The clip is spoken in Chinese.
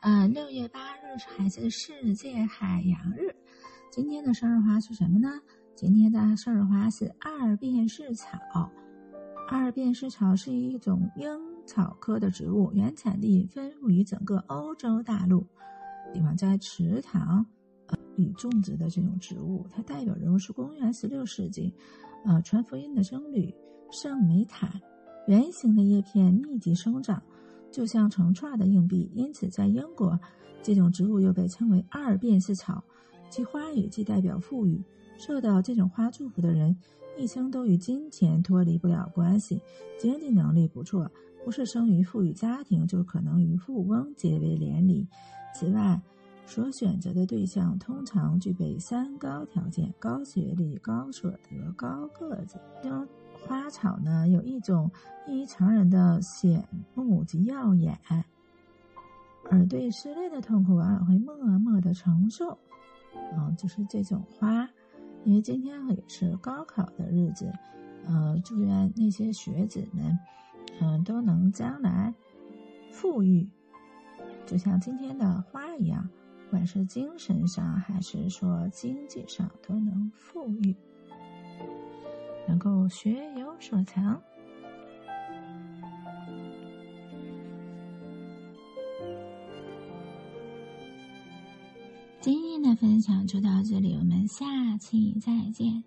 呃，六月八日还是世界海洋日。今天的生日花是什么呢？今天的生日花是二便士草。二便士草是一种樱草科的植物，原产地分布于整个欧洲大陆，喜欢在池塘里种植的这种植物。它代表人物是公元十六世纪，呃，传福音的僧侣圣梅坦。圆形的叶片密集生长。就像成串的硬币，因此在英国，这种植物又被称为二便士草，其花语既代表富裕。受到这种花祝福的人，一生都与金钱脱离不了关系，经济能力不错，不是生于富裕家庭，就可能与富翁结为连理。此外，所选择的对象通常具备三高条件：高学历、高所得、高个子。花草呢，有一种异于常人的显目及耀眼，而对失恋的痛苦往往会默默的承受。嗯，就是这种花，因为今天也是高考的日子，呃，祝愿那些学子们，嗯，都能将来富裕，就像今天的花一样，不管是精神上还是说经济上，都能富裕。能够学有所成。今天的分享就到这里，我们下期再见。